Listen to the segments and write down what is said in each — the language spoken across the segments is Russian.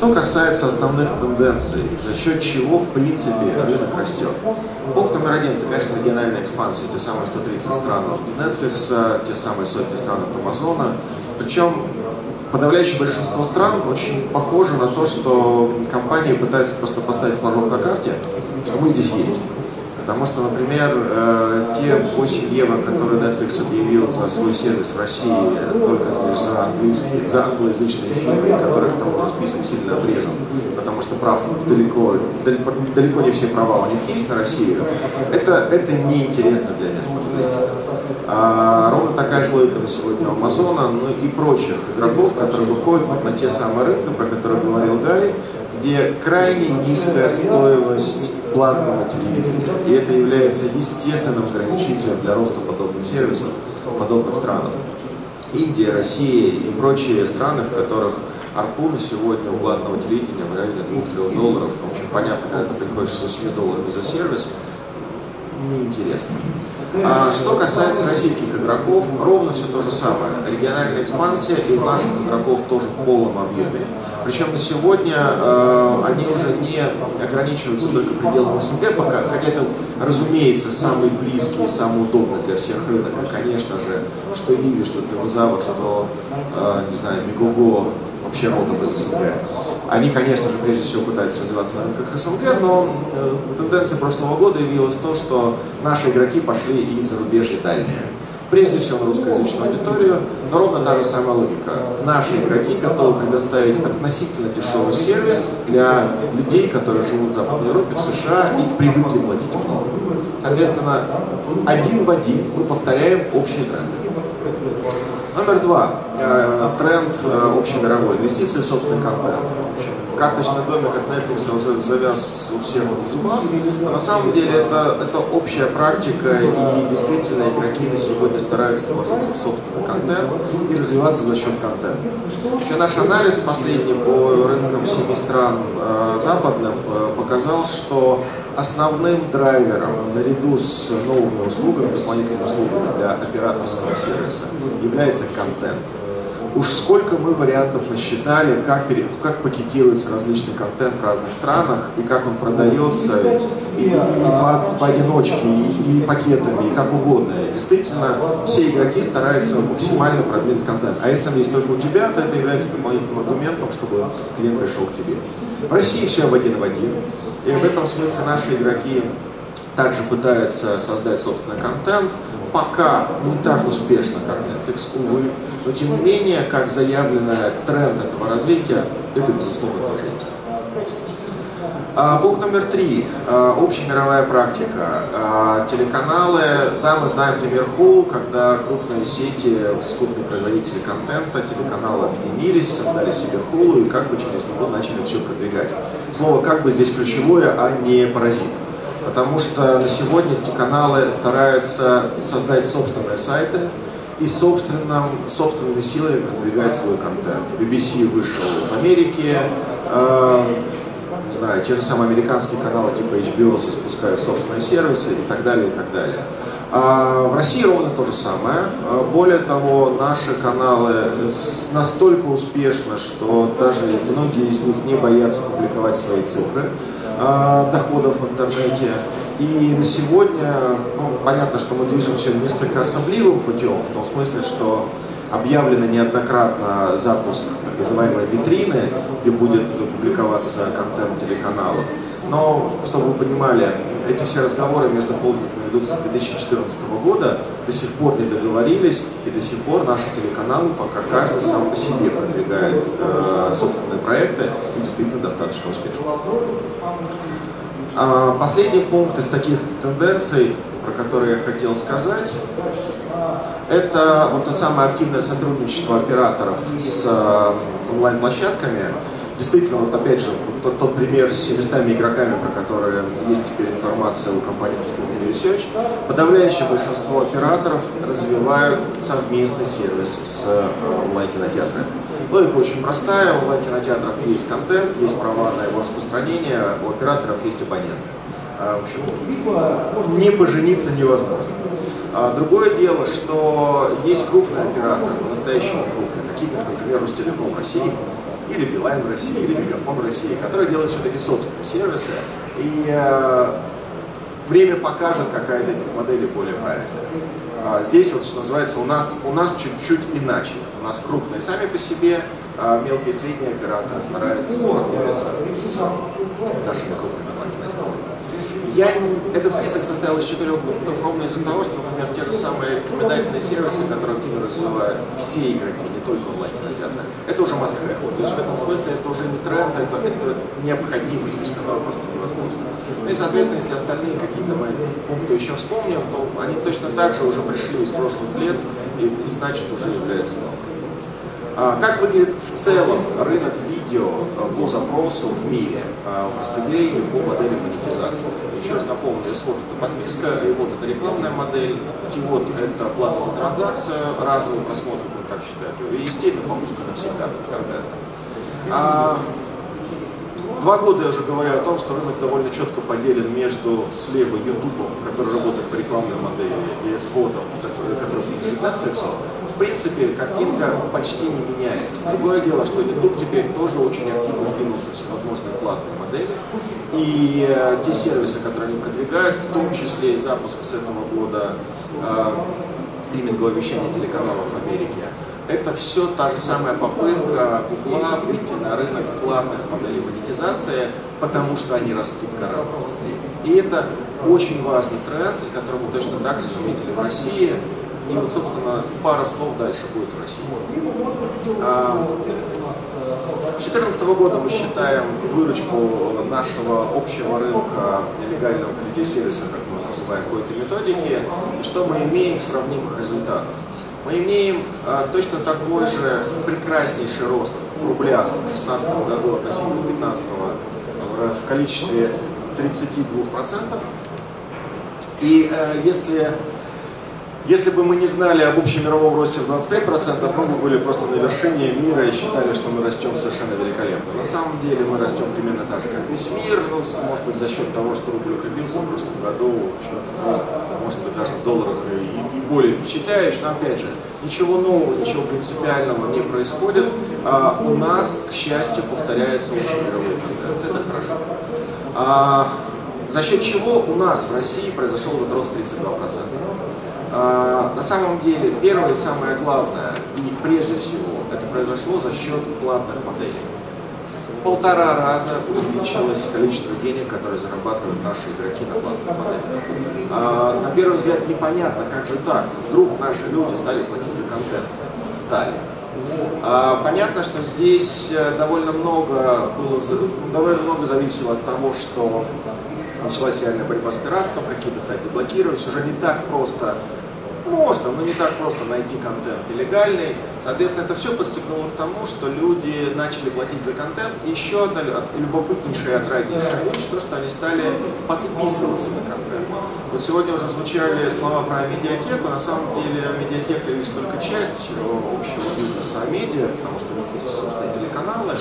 Что касается основных тенденций, за счет чего, в принципе, рынок растет. Один, это, конечно, региональная экспансия, те самые 130 стран от Netflix, те самые сотни стран от Амазона. Причем подавляющее большинство стран очень похоже на то, что компании пытаются просто поставить флажок на карте, что мы здесь есть. Потому что, например, э, те 8 евро, которые Netflix объявил за свой сервис в России только за, английские, за англоязычные фильмы, которые к тому же список сильно обрезан, потому что прав далеко, далеко, не все права у них есть на Россию, это, это неинтересно для местного зрителя. А, ровно такая же логика на сегодня у Амазона, ну и прочих игроков, которые выходят вот на те самые рынки, про которые говорил Гай, где крайне низкая стоимость платного телевидения. И это является естественным ограничителем для роста подобных сервисов в подобных странах. Индия, Россия и прочие страны, в которых арпуны сегодня у платного телевидения в районе 2 триллионов долларов. В общем, понятно, когда ты приходишь с 8 долларами за сервис, неинтересно. А, что касается российских игроков, ровно все то же самое. Региональная экспансия и у наших игроков тоже в полном объеме. Причем на сегодня э, они уже не ограничиваются только пределами СНГ пока, хотя это, разумеется, самый близкий, самый удобный для всех рынок. Конечно же, что Иви, что Тевозава, что, э, не знаю, Мегого, вообще родом из СНГ. Они, конечно же, прежде всего пытаются развиваться на рынках СНГ, но э, тенденция прошлого года явилась то, что наши игроки пошли и в зарубежье дальние. Прежде всего на русскоязычную аудиторию, но ровно та же самая логика. Наши игроки готовы предоставить относительно дешевый сервис для людей, которые живут в Западной Европе, в США и привыкли платить много. Соответственно, один в один мы повторяем общий тренд. Номер два. Э, тренд э, общемировой. Инвестиции в собственный контент. Карточный домик от Netflix завяз у всех в зубах. Но на самом деле это, это общая практика, и действительно игроки на сегодня стараются вложиться в собственный контент и развиваться за счет контента. Еще наш анализ последний по рынкам семи стран э, западным э, показал, что основным драйвером наряду с новыми услугами, дополнительными услугами для операторского сервиса является контент. Уж сколько мы вариантов насчитали, как, пере, как пакетируется различный контент в разных странах, и как он продается, и, и по, поодиночке, и, и пакетами, и как угодно. И действительно, все игроки стараются максимально продвинуть контент. А если он есть только у тебя, то это является дополнительным аргументом, чтобы клиент пришел к тебе. В России все в один в один. И в этом смысле наши игроки также пытаются создать собственный контент, пока не так успешно, как Netflix, увы, но тем не менее, как заявленный тренд этого развития, это безусловно тоже есть. А, пункт номер три. А, общемировая практика. А, телеканалы. Да, мы знаем пример Hulu, когда крупные сети, крупные производители контента, телеканалы объединились, создали себе Hulu и как бы через него начали все продвигать. Слово как бы здесь ключевое, а не паразит. Потому что на сегодня эти каналы стараются создать собственные сайты, и собственным, собственными силами продвигать свой контент. BBC вышел в Америке, э, не знаю, те же самые американские каналы типа HBO запускают собственные сервисы и так далее, и так далее. А в России ровно то же самое. А более того, наши каналы настолько успешны, что даже многие из них не боятся публиковать свои цифры э, доходов в интернете. И на сегодня, ну, понятно, что мы движемся несколько особливым путем, в том смысле, что объявлено неоднократно запуск так называемой витрины, где будет публиковаться контент телеканалов. Но, чтобы вы понимали, эти все разговоры между с 2014 года, до сих пор не договорились, и до сих пор наши телеканалы пока каждый сам по себе продвигает э, собственные проекты и действительно достаточно успешно. А, последний пункт из таких тенденций, про которые я хотел сказать, это вот то самое активное сотрудничество операторов с э, онлайн-площадками. Действительно, вот опять же, тот, тот пример с 700 игроками, про которые есть теперь информация у компании Digital Research, подавляющее большинство операторов развивают совместный сервис с э, онлайн-кинотеатрами. Логика очень простая, у онлайн-кинотеатров есть контент, есть права на его распространение, у операторов есть абоненты. А, в общем, не пожениться невозможно. А, другое дело, что есть крупные операторы, по-настоящему крупные, такие как, например, Ростелеком России, или Билайн в России, или Мегафон в России, которые делают все-таки собственные сервисы. И э, время покажет, какая из этих моделей более правильная. А здесь, вот, что называется, у нас, у нас чуть-чуть иначе. У нас крупные сами по себе, а мелкие и средние операторы стараются партнериться с нашими крупными я, этот список состоял из четырех пунктов ровно из-за того, что, например, те же самые рекомендательные сервисы, которые активно развивают все игроки, не только онлайн-кинотеатры, это уже must have. То есть в этом смысле это уже не тренд, это, это необходимость, без которой просто невозможно. И, соответственно, если остальные какие-то мои пункты еще вспомним, то они точно так же уже пришли из прошлых лет и, и значит, уже являются новыми. А, как выглядит в целом рынок видео а, по запросу в мире, а, в распределении по модели монетизации? Еще раз напомню, SWOT это подписка, вот это рекламная модель, TVOT это плата за транзакцию, разовый просмотр, будем так считать, и естественно покупка навсегда контента. А, Два года я уже говорю о том, что рынок довольно четко поделен между слева YouTube, который работает по рекламной модели, и SVOT, который, который принадлежит Netflix принципе, картинка почти не меняется. Другое дело, что YouTube теперь тоже очень активно двинулся всевозможные платные модели. И э, те сервисы, которые они продвигают, в том числе и запуск с этого года э, стримингового вещания телеканалов в Америке, это все та же самая попытка Google выйти на рынок платных моделей монетизации, потому что они растут гораздо быстрее. И это очень важный тренд, который мы точно так же заметили в России. И вот, собственно, пара слов дальше будет в России. А, с 2014 года мы считаем выручку нашего общего рынка легального кредит-сервиса, как мы называем, какой-то методики, и что мы имеем в сравнимых результатах. Мы имеем а, точно такой же прекраснейший рост в рублях в 2016 году относительно 2015 в количестве 32%. И э, если если бы мы не знали об общемировом росте в 25%, мы бы были просто на вершине мира и считали, что мы растем совершенно великолепно. На самом деле мы растем примерно так же, как весь мир, ну, может быть, за счет того, что рубль укрепился в прошлом году, рост, может быть, даже в долларах и, и, более впечатляющий, но опять же, ничего нового, ничего принципиального не происходит. А у нас, к счастью, повторяются общемировые тенденции, это хорошо. А, за счет чего у нас в России произошел этот рост 32%. А, на самом деле, первое и самое главное, и прежде всего, это произошло за счет платных моделей. Полтора раза увеличилось количество денег, которые зарабатывают наши игроки на платных моделях. А, на первый взгляд непонятно, как же так, вдруг наши люди стали платить за контент. Стали. А, понятно, что здесь э, довольно много было, довольно много зависело от того, что началась реальная борьба с пиратством, какие-то сайты блокировались, уже не так просто можно, но не так просто найти контент нелегальный. Соответственно, это все подстегнуло к тому, что люди начали платить за контент. И еще одна любопытнейшая и отраднейшая вещь, то, что они стали подписываться на контент. Вот сегодня уже звучали слова про медиатеку. На самом деле медиатека лишь только часть общего бизнеса медиа, потому что у них есть собственные телеканалы.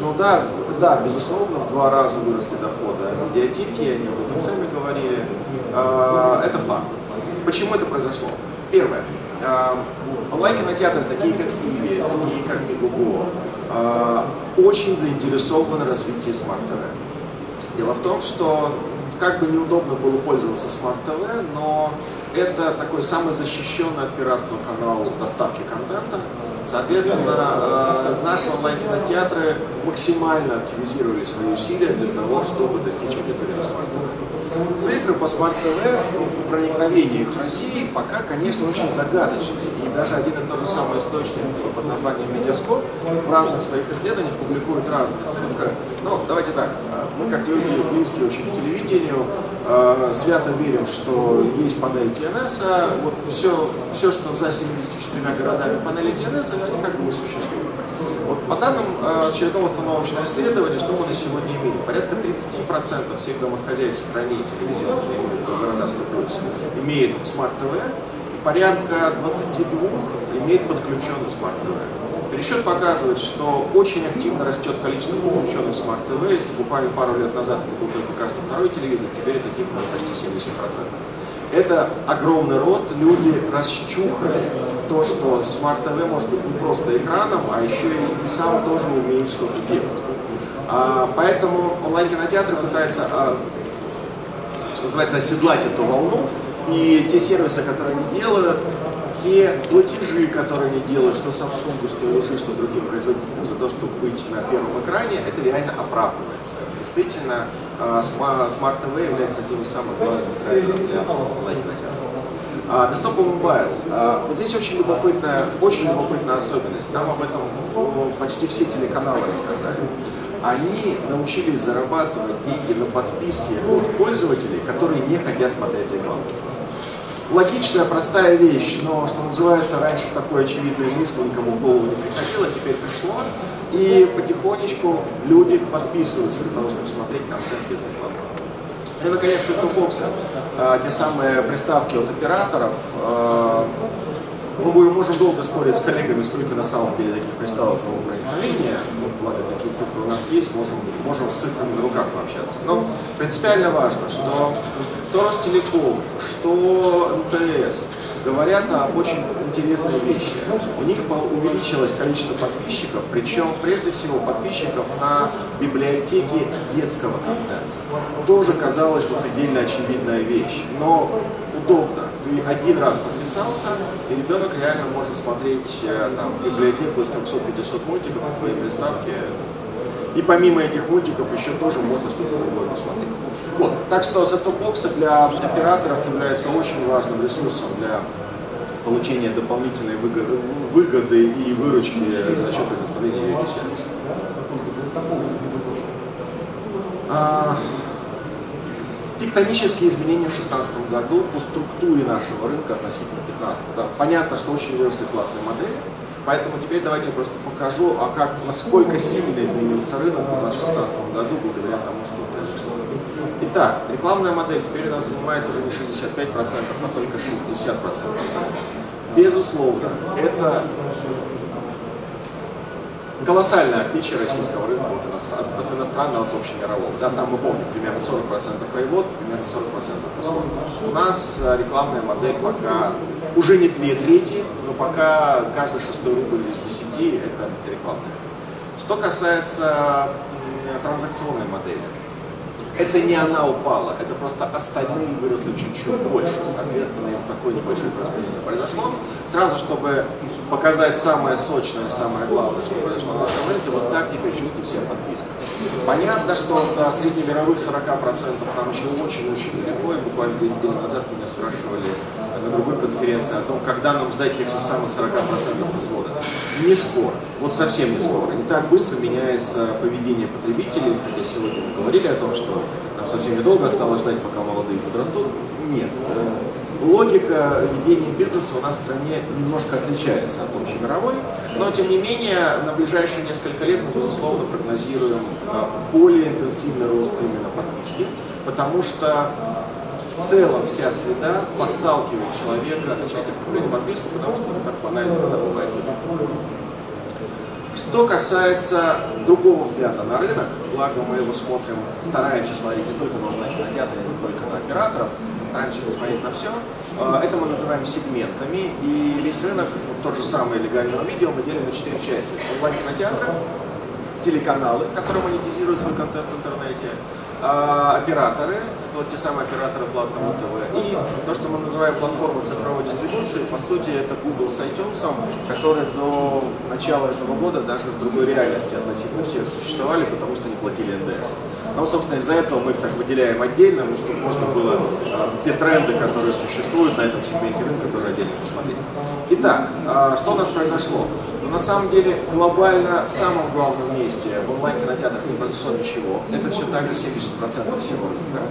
Ну да, да, безусловно, в два раза выросли доходы медиатеки, они об этом сами говорили. А, это факт. Почему это произошло? Первое. А, онлайн-кинотеатры, такие как ivi, такие как Megogo, а, очень заинтересованы в развитии смарт-ТВ. Дело в том, что как бы неудобно было пользоваться смарт-ТВ, но это такой самый защищенный от пиратства канал доставки контента. Соответственно, а, наши онлайн-кинотеатры максимально активизировали свои усилия для того, чтобы достичь аудитории смарт-ТВ. Цифры по смарт-ТВ в России пока, конечно, очень загадочные. И даже один и тот же самый источник под названием Медиаскоп в разных своих исследованиях публикует разные цифры. Но давайте так, мы как люди близкие очень к телевидению, э, свято верим, что есть панель ТНС, а вот все, все, что за 74 городами панели ТНС, они как бы существуют. Вот по данным э, очередного установочного исследования, что мы на сегодня имеем? Порядка 30% всех домохозяйств в стране телевизионных, города 100 имеет смарт-ТВ, порядка 22 имеет подключенный смарт-ТВ. Пересчет показывает, что очень активно растет количество подключенных смарт-ТВ. Если буквально пару лет назад это был только каждый второй телевизор, теперь таких почти 70%. Это огромный рост, люди расчухали то, что Smart TV может быть не просто экраном, а еще и сам тоже умеет что-то делать. А, поэтому онлайн-кинотеатры пытаются, а, что называется, оседлать эту волну, и те сервисы, которые они делают, те платежи, которые они делают, что Samsung, что LG, что другим производителям за то, чтобы быть на первом экране, это реально оправдывается. Действительно, а, Smart TV является одним из самых главных драйверов для онлайн-кинотеатров. А, Desktop Mobile. А, вот здесь очень любопытная, очень любопытная особенность. Нам об этом ну, почти все телеканалы рассказали. Они научились зарабатывать деньги на подписке от пользователей, которые не хотят смотреть рекламу. Логичная, простая вещь, но, что называется, раньше такой очевидной мысли никому в голову не приходило, теперь пришло. И потихонечку люди подписываются для того, чтобы смотреть контент без рекламы. И, наконец, сетопбоксы, а, те самые приставки от операторов. А, мы можем долго спорить с коллегами, сколько на самом деле таких приставок нового проникновения. Ну, благо, такие цифры у нас есть, можем, можем с цифрами на руках пообщаться. Но принципиально важно, что что Ростелеком, что МТС, говорят об очень интересной вещи. У них увеличилось количество подписчиков, причем прежде всего подписчиков на библиотеки детского контента. Тоже казалось бы предельно очевидная вещь, но удобно. Ты один раз подписался, и ребенок реально может смотреть э, там, библиотеку из 300-500 мультиков на твоей приставке. И помимо этих мультиков еще тоже можно что-то другое посмотреть. Вот. Так что сетопбоксы для операторов являются очень важным ресурсом для получения дополнительной выгоды, выгоды и выручки за счет предоставления видеосервиса. А, тектонические изменения в 2016 году по структуре нашего рынка относительно 2015. Да, понятно, что очень выросли платные модели, поэтому теперь давайте я просто покажу, а как, насколько сильно изменился рынок у нас в 2016 году благодаря тому, что произошло. Итак, рекламная модель теперь у нас занимает уже не 65%, а только 60%. Безусловно, это колоссальное отличие российского рынка от, иностран, от иностранного, от общемирового. Да, там мы помним, примерно 40% iWod, примерно 40% Password. У нас э, рекламная модель пока уже не две трети, но пока каждый шестой рубль из 10 это рекламная. Что касается транзакционной модели, это не она упала, это просто остальные выросли чуть-чуть больше. Соответственно, им такое небольшое распределение произошло. Сразу, чтобы показать самое сочное, самое главное, что произошло на нашем рынке, вот так теперь чувствую себя подписка. Понятно, что до среднемировых 40% нам еще очень-очень далеко, и буквально две недели назад меня спрашивали на другой конференции о том, когда нам сдать тех самых 40% извода. Не скоро, вот совсем не скоро. Не так быстро меняется поведение потребителей, хотя сегодня мы говорили о том, что нам совсем недолго осталось ждать, пока молодые подрастут. Нет. Логика ведения бизнеса у нас в стране немножко отличается от общемировой, но тем не менее на ближайшие несколько лет мы, безусловно, прогнозируем э, более интенсивный рост именно подписки, потому что в целом вся среда подталкивает человека начать оформлять подписку, потому что не так банально когда бывает. Что касается другого взгляда на рынок, благо мы его смотрим, стараемся смотреть не только на онлайн-кинотеатры, не только на операторов, стараемся посмотреть на все. Э, это мы называем сегментами, и весь рынок, тот же самый легального видео, мы делим на четыре части. Онлайн-кинотеатры, телеканалы, которые монетизируют свой контент в интернете, а, операторы, вот те самые операторы платного ТВ, и то, что мы называем платформой цифровой дистрибуции, по сути, это Google с iTunes, которые до начала этого года даже в другой реальности относительно всех существовали, потому что не платили НДС. Но, собственно, из-за этого мы их так выделяем отдельно, чтобы можно было э, те тренды, которые существуют на этом сегменте рынка, тоже отдельно посмотреть. Итак, э, что у нас произошло? Но на самом деле глобально в самом главном месте в онлайн-кинотеатрах не произошло ничего. Это все так же 70% всего рынка.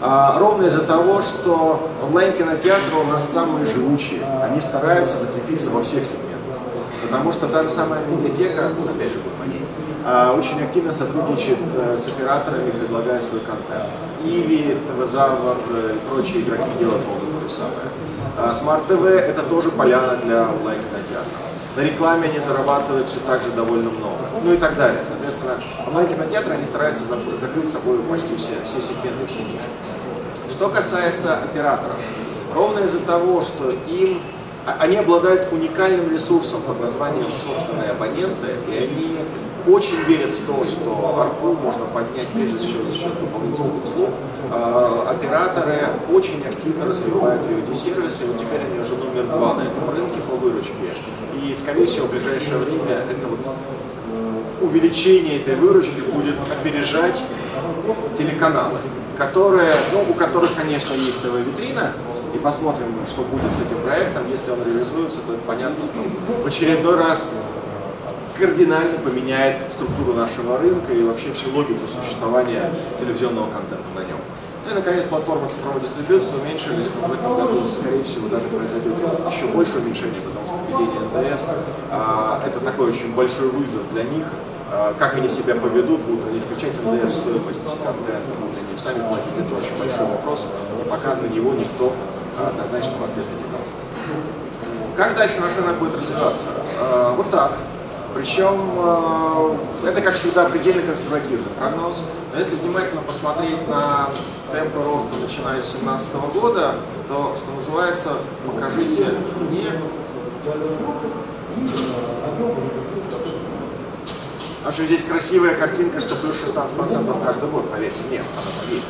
А, ровно из-за того, что онлайн-кинотеатры у нас самые живучие. Они стараются закрепиться во всех сегментах. Потому что та же самая медиатека, опять же, по ней, а, очень активно сотрудничает э, с операторами, предлагая свой контент. Иви, ТВ-Завр и прочие игроки делают ровно то же самое. Smart TV это тоже поляна для онлайн-кинотеатров на рекламе они зарабатывают все так же довольно много, ну и так далее. Соответственно, онлайн-кинотеатры, они стараются закрыть собой почти все, все сегменты, все. Что касается операторов, ровно из-за того, что им а, они обладают уникальным ресурсом под названием собственные абоненты, и они очень верят в то, что ARPU можно поднять прежде всего за счет дополнительных услуг. А, операторы очень активно развивают VOD-сервисы, вот теперь они уже номер два на этом рынке по выручке. И, скорее всего, в ближайшее время это вот увеличение этой выручки будет опережать телеканалы, которые, ну, у которых, конечно, есть ТВ-витрина, и посмотрим, что будет с этим проектом. Если он реализуется, то это понятно, что в очередной раз кардинально поменяет структуру нашего рынка и вообще всю логику существования телевизионного контента на нем. Ну и, наконец, платформа цифровой дистрибуции уменьшились, но в этом году, скорее всего, даже произойдет еще больше уменьшение, потому что введение НДС а, это такой очень большой вызов для них, а, как они себя поведут, будут они включать НДС стоимость контента, будут они сами платить, это очень большой вопрос, и пока на него никто а, однозначного ответа не дал. Как дальше наш рынок будет развиваться? А, вот так. Причем а, это, как всегда, предельно консервативный прогноз. Но если внимательно посмотреть на темпы роста, начиная с 2017 года, то, что называется, покажите мне... В общем, здесь красивая картинка, что плюс 16% каждый год, поверьте мне, она там есть.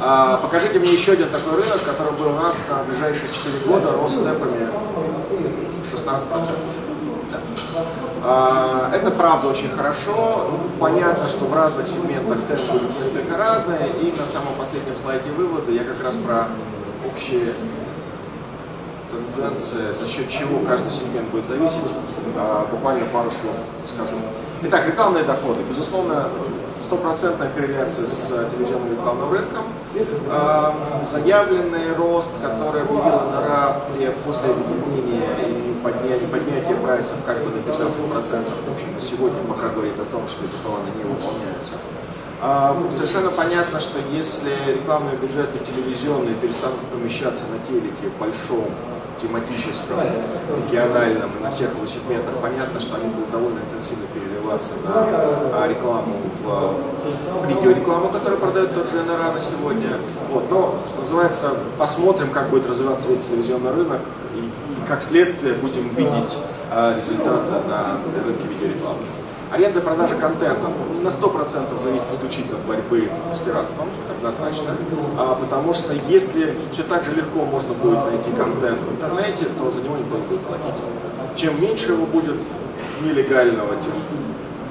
А, покажите мне еще один такой рынок, который был у нас на ближайшие 4 года, рос темпами 16%. А, это правда очень хорошо. Понятно, что в разных сегментах темп будет несколько разные. И на самом последнем слайде вывода я как раз про общие тенденции, за счет чего каждый сегмент будет зависеть, а, буквально пару слов скажу. Итак, рекламные доходы. Безусловно, стопроцентная корреляция с телевизионным рекламным рынком. А, заявленный рост, который объявила НАРА после поднятия, поднятия прайсов как бы на 15%, в общем, сегодня пока говорит о том, что эти планы не выполняются. А, совершенно понятно, что если рекламные бюджеты телевизионные перестанут помещаться на телеке большом тематическом, региональном и на всех его сегментах, понятно, что они будут довольно интенсивно переливаться на а, рекламу в видеорекламу, которую продает тот же НРА на сегодня. Вот, но, что называется, посмотрим, как будет развиваться весь телевизионный рынок как следствие будем видеть а, результаты на рынке видеорекламы. Аренда и продажа контента на 100% зависит исключительно от борьбы с пиратством, однозначно, а, потому что если все так же легко можно будет найти контент в интернете, то за него никто не будет платить. Чем меньше его будет нелегального, тем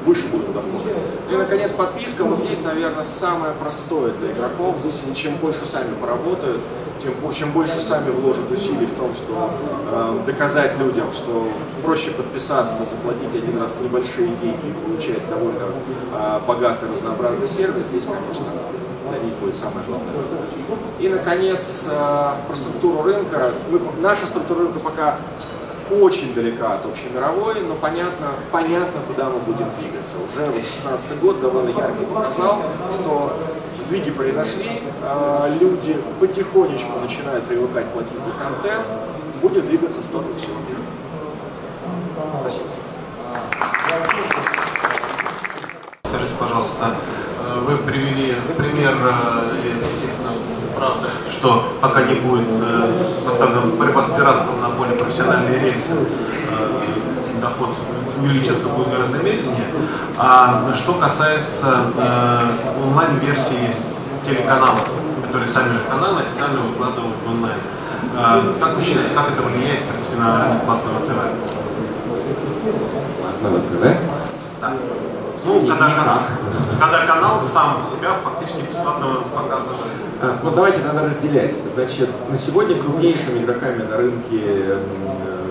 выше будут доходы. И, наконец, подписка. Вот здесь, наверное, самое простое для игроков. Здесь они чем больше сами поработают, тем чем больше сами вложат усилий в том, что э, доказать людям, что проще подписаться, заплатить один раз небольшие деньги и получать довольно э, богатый разнообразный сервис, здесь, конечно, для них будет самое главное. И, наконец, э, про структуру рынка. Мы, наша структура рынка пока очень далека от общей мировой, но понятно, понятно, куда мы будем двигаться. Уже вот 16 год довольно ярко показал, что сдвиги произошли, а, люди потихонечку начинают привыкать платить за контент, будет двигаться в сторону всего мира. Спасибо. Скажите, пожалуйста, э, вы привели пример, э, естественно, правда, что пока не будет э, поставлена борьба с пиратством на более профессиональные рельсы, доход увеличиться будет гораздо медленнее. А что касается э, онлайн-версии телеканалов, которые сами же каналы официально выкладывают в онлайн. Э, как вы считаете, как это влияет, в принципе, на рынок платного ТВ? Платного ТВ? Да. Ну, когда, канал, когда канал сам себя фактически бесплатно показывает. А, ну, давайте надо разделять. Значит, на сегодня крупнейшими игроками на рынке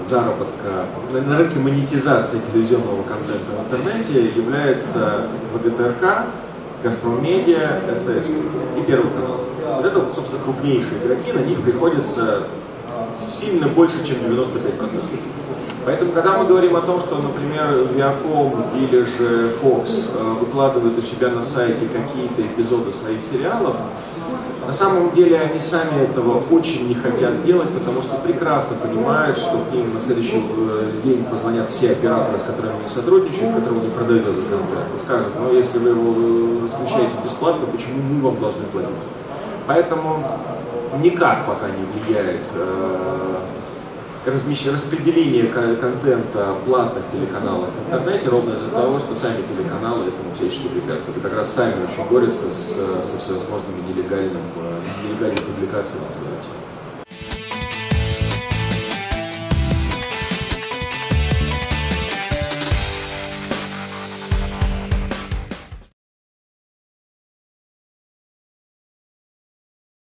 заработка, на рынке монетизации телевизионного контента в интернете является ВГТРК, Газпром Медиа, СТС и Первый канал. Вот это, собственно, крупнейшие игроки, на них приходится сильно больше, чем 95%. Поэтому, когда мы говорим о том, что, например, Viacom или же Fox э, выкладывают у себя на сайте какие-то эпизоды своих сериалов, на самом деле они сами этого очень не хотят делать, потому что прекрасно понимают, что к ним на следующий э, день позвонят все операторы, с которыми они сотрудничают, которым они продают этот контент, и скажут, ну если вы его размещаете бесплатно, почему мы вам должны платить? Поэтому никак пока не влияет э, распределение контента платных телеканалов в интернете ровно из-за того, что сами телеканалы этому всячески препятствуют. И как раз сами очень борются с, со всевозможными нелегальным, нелегальной публикацией в интернете.